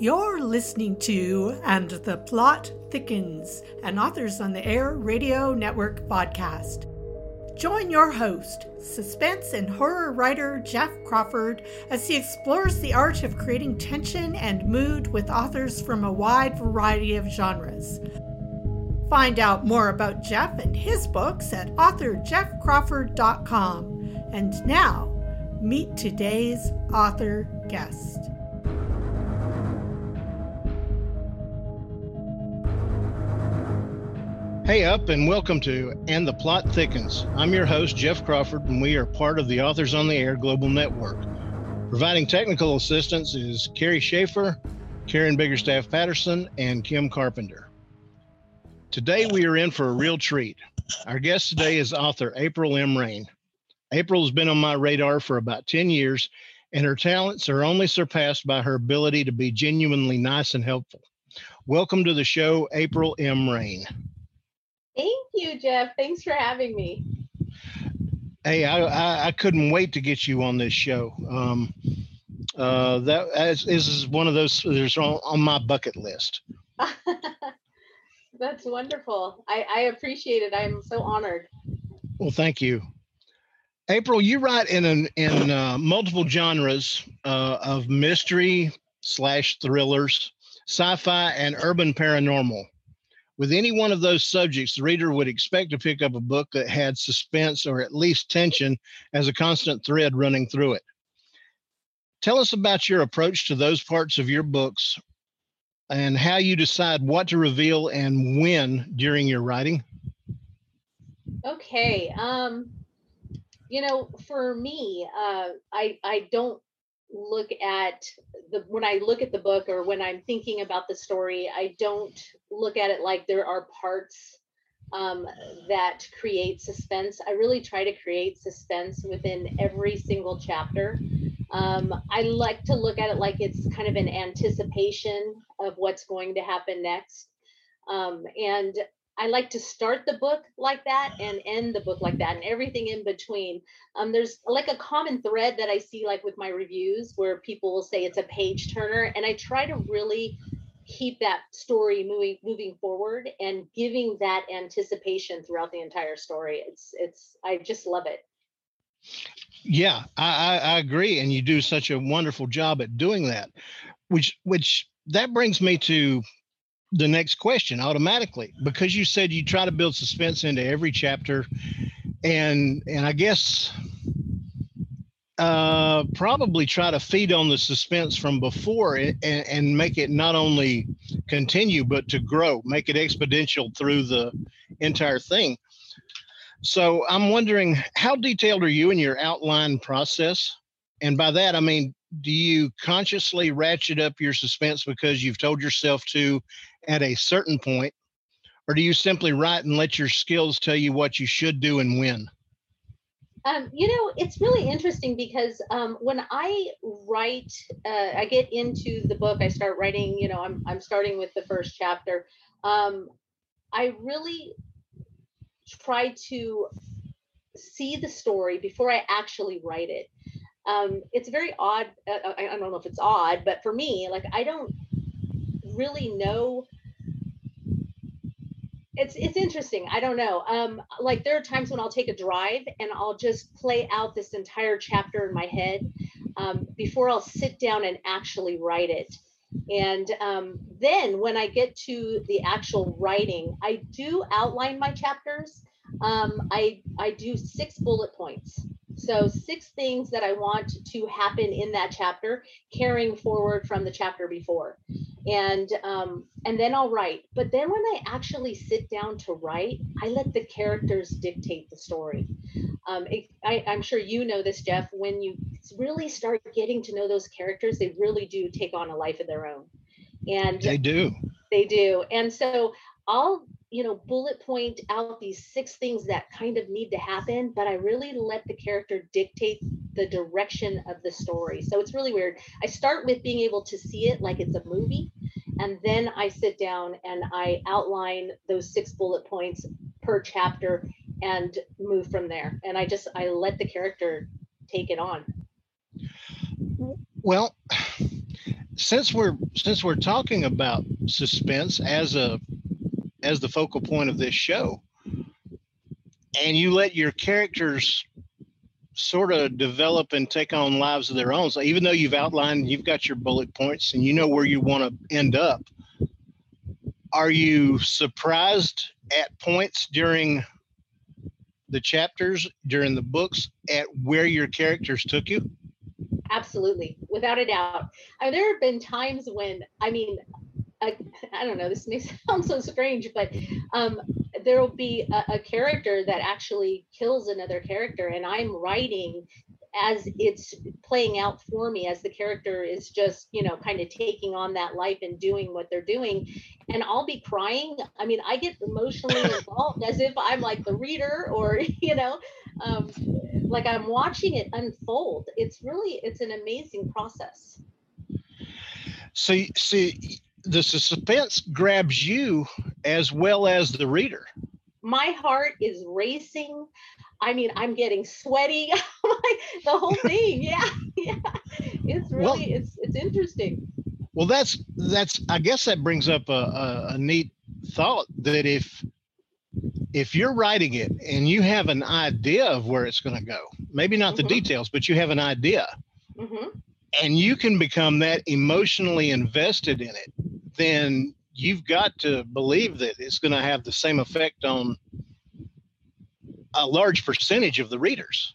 You're listening to And the Plot Thickens, an Authors on the Air radio network podcast. Join your host, suspense and horror writer Jeff Crawford, as he explores the art of creating tension and mood with authors from a wide variety of genres. Find out more about Jeff and his books at authorjeffcrawford.com. And now, meet today's author guest. Hey up and welcome to And the Plot Thickens. I'm your host, Jeff Crawford, and we are part of the Authors on the Air Global Network. Providing technical assistance is Carrie Schaefer, Karen Biggerstaff Patterson, and Kim Carpenter. Today we are in for a real treat. Our guest today is author April M. Reign. April has been on my radar for about 10 years, and her talents are only surpassed by her ability to be genuinely nice and helpful. Welcome to the show, April M. Reign. Thank you, Jeff. Thanks for having me. Hey, I, I, I couldn't wait to get you on this show. Um, uh, that as, is one of those there's on, on my bucket list. That's wonderful. I, I appreciate it. I'm so honored. Well, thank you. April, you write in an, in uh, multiple genres uh, of mystery slash thrillers, sci-fi, and urban paranormal. With any one of those subjects, the reader would expect to pick up a book that had suspense or at least tension as a constant thread running through it. Tell us about your approach to those parts of your books and how you decide what to reveal and when during your writing. Okay. Um, you know, for me, uh, I I don't look at the when I look at the book or when I'm thinking about the story, I don't look at it like there are parts um, that create suspense. I really try to create suspense within every single chapter. Um, I like to look at it like it's kind of an anticipation of what's going to happen next. Um, and I like to start the book like that and end the book like that and everything in between. Um, there's like a common thread that I see like with my reviews where people will say it's a page turner and I try to really keep that story moving moving forward and giving that anticipation throughout the entire story. It's it's I just love it. Yeah, I, I agree, and you do such a wonderful job at doing that. Which which that brings me to the next question automatically because you said you try to build suspense into every chapter. And and i guess uh probably try to feed on the suspense from before and, and make it not only continue but to grow make it exponential through the entire thing. So i'm wondering how detailed are you in your outline process? And by that i mean do you consciously ratchet up your suspense because you've told yourself to at a certain point, or do you simply write and let your skills tell you what you should do and when? Um, you know, it's really interesting because um, when I write, uh, I get into the book, I start writing, you know, I'm, I'm starting with the first chapter. Um, I really try to see the story before I actually write it. Um, it's very odd. Uh, I, I don't know if it's odd, but for me, like, I don't really know it's it's interesting i don't know um like there are times when i'll take a drive and i'll just play out this entire chapter in my head um, before i'll sit down and actually write it. And um, then when i get to the actual writing i do outline my chapters um, i i do six bullet points. So six things that i want to happen in that chapter carrying forward from the chapter before and um, and then I'll write. But then when I actually sit down to write, I let the characters dictate the story. Um, it, I, I'm sure you know this, Jeff. When you really start getting to know those characters, they really do take on a life of their own. And they do. They do. And so I'll you know bullet point out these six things that kind of need to happen but i really let the character dictate the direction of the story. So it's really weird. I start with being able to see it like it's a movie and then i sit down and i outline those six bullet points per chapter and move from there. And i just i let the character take it on. Well since we're since we're talking about suspense as a as the focal point of this show and you let your characters sort of develop and take on lives of their own. So even though you've outlined you've got your bullet points and you know where you want to end up are you surprised at points during the chapters during the books at where your characters took you? Absolutely without a doubt. I mean, there have been times when i mean I, I don't know this may sound so strange but um, there will be a, a character that actually kills another character and i'm writing as it's playing out for me as the character is just you know kind of taking on that life and doing what they're doing. And i'll be crying. I mean i get emotionally involved as if i'm like the reader or you know um, like i'm watching it unfold. It's really it's an amazing process. So see the suspense grabs you as well as the reader my heart is racing I mean, I'm getting sweaty. the whole thing. Yeah, yeah. It's really well, it's it's interesting. Well, that's that's. I guess that brings up a, a, a neat thought that if if you're writing it and you have an idea of where it's going to go, maybe not mm-hmm. the details, but you have an idea, mm-hmm. and you can become that emotionally invested in it, then you've got to believe that it's going to have the same effect on a large percentage of the readers.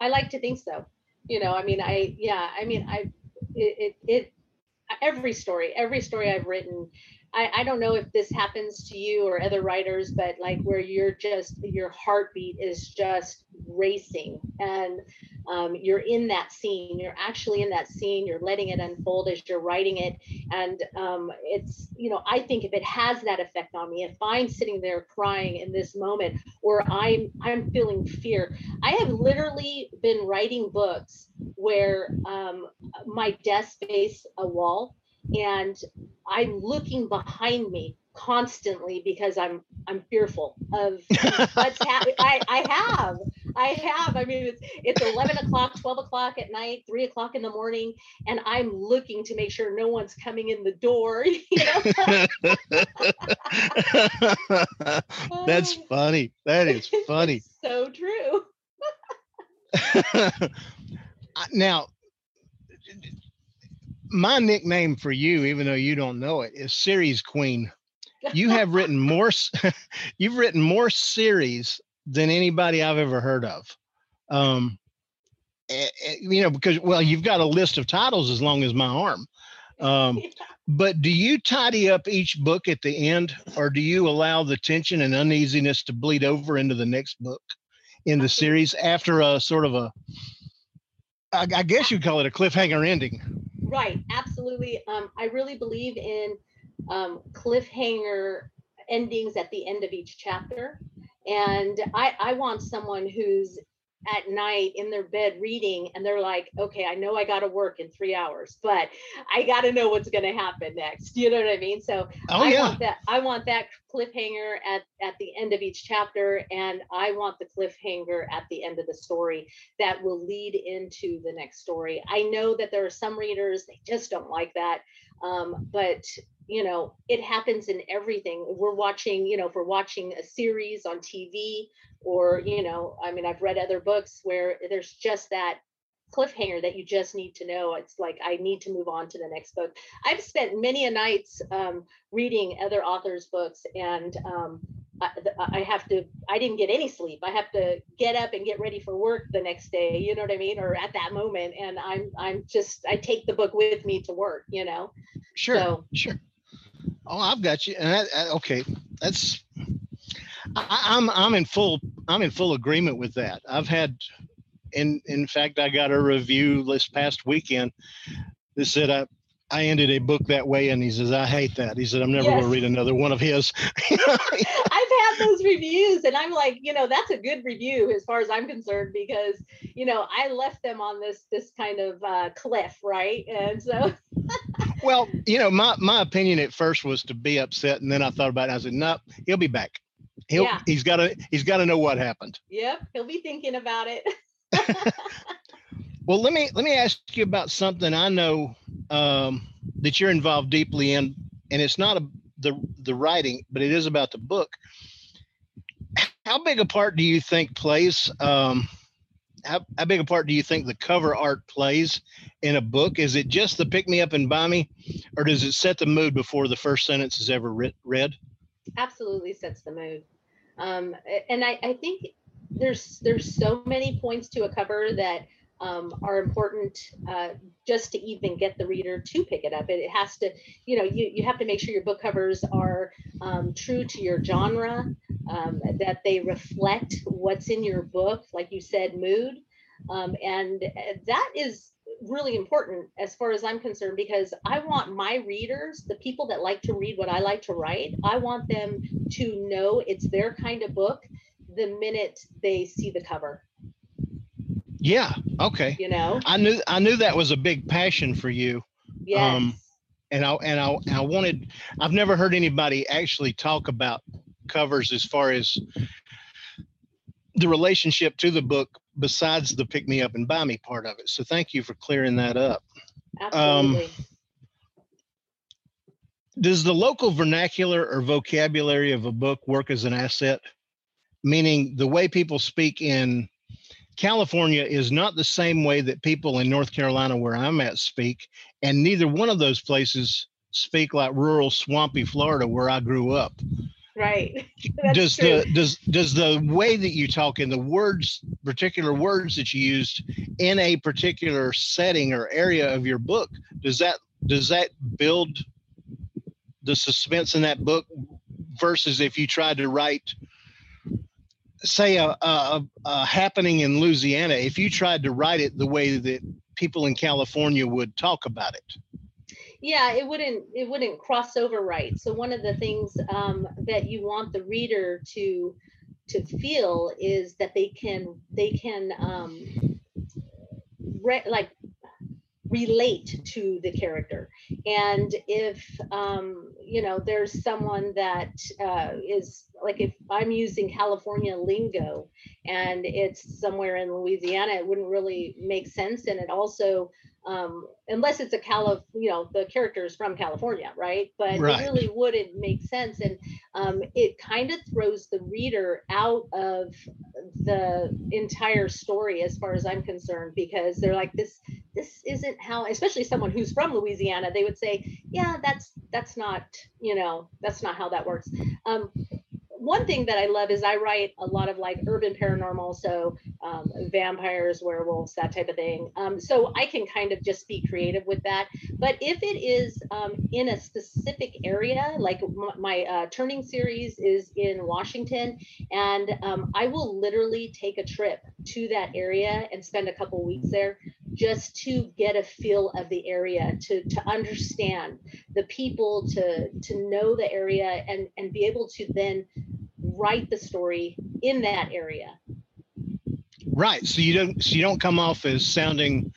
I like to think so. You know, I mean, I yeah, I mean, I it it, it every story, every story I've written I, I don't know if this happens to you or other writers, but like where you're just your heartbeat is just racing and um, you're in that scene. You're actually in that scene. You're letting it unfold as you're writing it, and um, it's you know I think if it has that effect on me, if I'm sitting there crying in this moment, or I'm I'm feeling fear, I have literally been writing books where um, my desk face a wall and I'm looking behind me constantly because I'm I'm fearful of what's happening. I, I have. I have. I mean, it's it's 11 o'clock, 12 o'clock at night, three o'clock in the morning, and I'm looking to make sure no one's coming in the door. That's funny. That is funny. so true. now, my nickname for you, even though you don't know it, is Series Queen. You have written more. you've written more series than anybody I've ever heard of. Um, you know, because well, you've got a list of titles as long as my arm. Um, but do you tidy up each book at the end, or do you allow the tension and uneasiness to bleed over into the next book in the series after a sort of a, I, I guess you call it a cliffhanger ending? Right, absolutely. Um, I really believe in um, cliffhanger endings at the end of each chapter. And I, I want someone who's at night in their bed reading and they're like okay i know i got to work in three hours but i got to know what's going to happen next you know what i mean so oh, i yeah. want that i want that cliffhanger at at the end of each chapter and i want the cliffhanger at the end of the story that will lead into the next story i know that there are some readers they just don't like that um, but you know it happens in everything. We're watching you know if we're watching a series on tv or you know i mean i've read other books where there's just that cliffhanger that you just need to know. It's like i need to move on to the next book. I've spent many a nights um, reading other authors books and um, I, I, have to i didn't get any sleep i have to get up and get ready for work the next day you know what i mean or at that moment and i'm i'm just i take the book with me to work you know sure so, sure oh i've got you and that, okay that's I, I'm, I'm in full I'm in full agreement with that. I've had, in in fact, I got a review this past weekend that said I I ended a book that way, and he says I hate that. He said I'm never yes. going to read another one of his. Those reviews, and I'm like, you know, that's a good review as far as I'm concerned because you know I left them on this this kind of uh, cliff, right? And so. well, you know, my my opinion at first was to be upset, and then I thought about it. I said, no, he'll be back he'll yeah. he's got to he's got to know what happened. Yep, he'll be thinking about it. well, let me let me ask you about something I know um, that you're involved deeply in, and it's not a, the the writing, but it is about the book. How big a part do you think plays? Um, how, how big a part do you think the cover art plays in a book? Is it just the pick me up and buy me, or does it set the mood before the first sentence is ever read? Absolutely sets the mood. Um, and I, I think there's there's so many points to a cover that um, are important uh, just to even get the reader to pick it up. It has to, you know, you, you have to make sure your book covers are um, true to your genre, um, that they reflect what's in your book, like you said, mood. Um, and that is really important as far as I'm concerned because I want my readers, the people that like to read what I like to write, I want them to know it's their kind of book the minute they see the cover. Yeah. Okay. You know, I knew I knew that was a big passion for you. yes. Um, and I and I and I wanted. I've never heard anybody actually talk about covers as far as the relationship to the book besides the pick me up and buy me part of it. So thank you for clearing that up. Um, absolutely. Does the local vernacular or vocabulary of a book work as an asset? Meaning the way people speak in California is not the same way that people in North Carolina, where I'm at, speak, and neither one of those places speak like rural, swampy Florida, where I grew up. Right. Does true. the does does the way that you talk and the words, particular words that you used in a particular setting or area of your book, does that does that build the suspense in that book versus if you tried to write say a, a, a happening in Louisiana, if you tried to write it the way that people in California would talk about it. Yeah it wouldn't it wouldn't cross over right. So one of the things um, that you want the reader to to feel is that they can they can um, re- like relate to the character. And if um, you know there's someone that uh, is like if i'm using california lingo and it's somewhere in louisiana it wouldn't really make sense and it also um, unless it's a Calif, you know, the character is from California, right? But Right. it really wouldn't make sense, and um, it kind of throws the reader out of the entire story, as far as I'm concerned, because they're like, this, this isn't how. Especially someone who's from Louisiana, they would say, yeah, that's that's not, you know, that's not how that works. Um, one thing that I love is I write a lot of like urban paranormal, so um, vampires, werewolves, that type of thing. Um, so I can kind of just be creative with that. But if it is um, in a specific area, like m- my uh, turning series is in Washington, and um, I will literally take a trip to that area and spend a couple weeks there just to get a feel of the area, to to understand the people, to to know the area, and and be able to then write the story in that area. Right. So you don't so you don't come off as sounding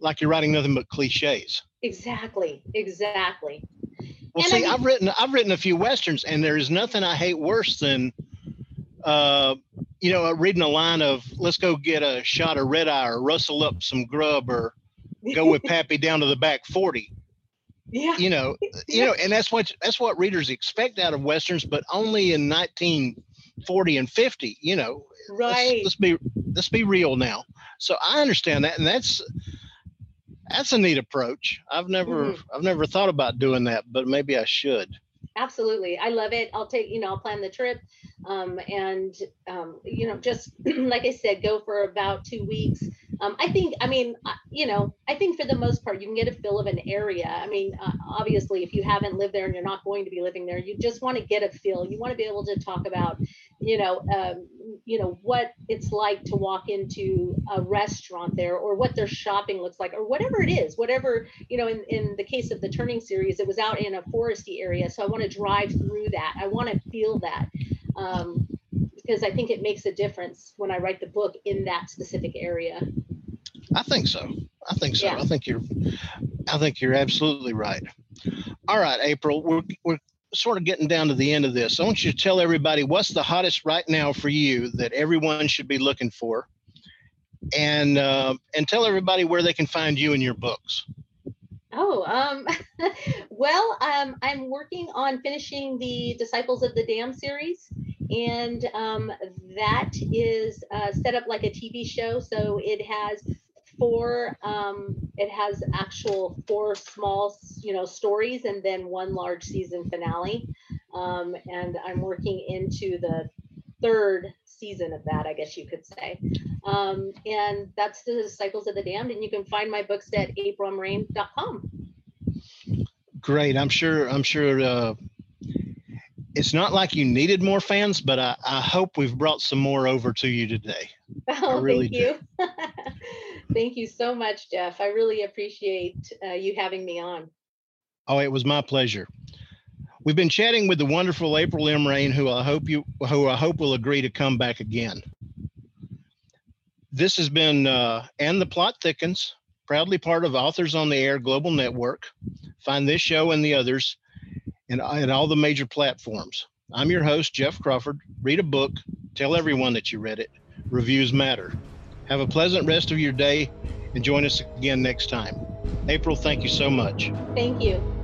like you're writing nothing but cliches. Exactly, exactly. Well, And I see, mean- I've written I've written a few westerns, and there is nothing I hate worse than, uh, you know, reading a line of "Let's go get a shot of red eye," or "Rustle up some grub," or "Go with Pappy down to the back 40." Yeah, You know, you know, and that's what that's what readers expect out of westerns, but only in 1940 and 50. You know, let's- right. Let's, be let's be real now. So I understand that, and that's that's a neat approach. I've never Mhm. I've never thought about doing that, but maybe I should. absolutely i love it i'll take you know i'll plan the trip um, and um, you know just like i said go for about two weeks um, i think i mean uh, you know i think for the most part you can get a feel of an area. I mean uh, obviously if you haven't lived there and you're not going to be living there you just want to get a feel. You want to be able to talk about you know um, you know what it's like to walk into a restaurant there or what their shopping looks like or whatever it is whatever you know in, in the case of the turning series it was out in a foresty area so i want to drive through that. I want to feel that um, because i think it makes a difference when i write the book in that specific area I think so. I think so. Yeah. I think you're I think you're absolutely right. All right, April, we're we're sort of getting down to the end of this. I want you to tell everybody what's the hottest right now for you that everyone should be looking for, and uh, and tell everybody where they can find you and your books. Oh, um, well, um, I'm working on finishing the Disciples of the Damned series, and um, that is uh, set up like a TV show. So it has four, um, it has actual four small, you know, stories, and then one large season finale. Um, and I'm working into the third season of that, I guess you could say. Um, and that's the cycles of the Damned. And you can find my books at aprilmreign.com. Great. I'm sure, I'm sure, uh, it's not like you needed more fans, but I, I hope we've brought some more over to you today. Oh, really thank you. Thank you so much, Jeff. I really appreciate uh, you having me on. Oh, it was my pleasure. We've been chatting with the wonderful April M. Reign, who I hope you, who I hope will agree to come back again. This has been uh, and the plot thickens, proudly part of Authors on the Air Global Network. Find this show and the others, and and all the major platforms. I'm your host Jeff Crawford. Read a book, tell everyone that you read it. Reviews matter. Have a pleasant rest of your day, and join us again next time. April, thank you so much. Thank you.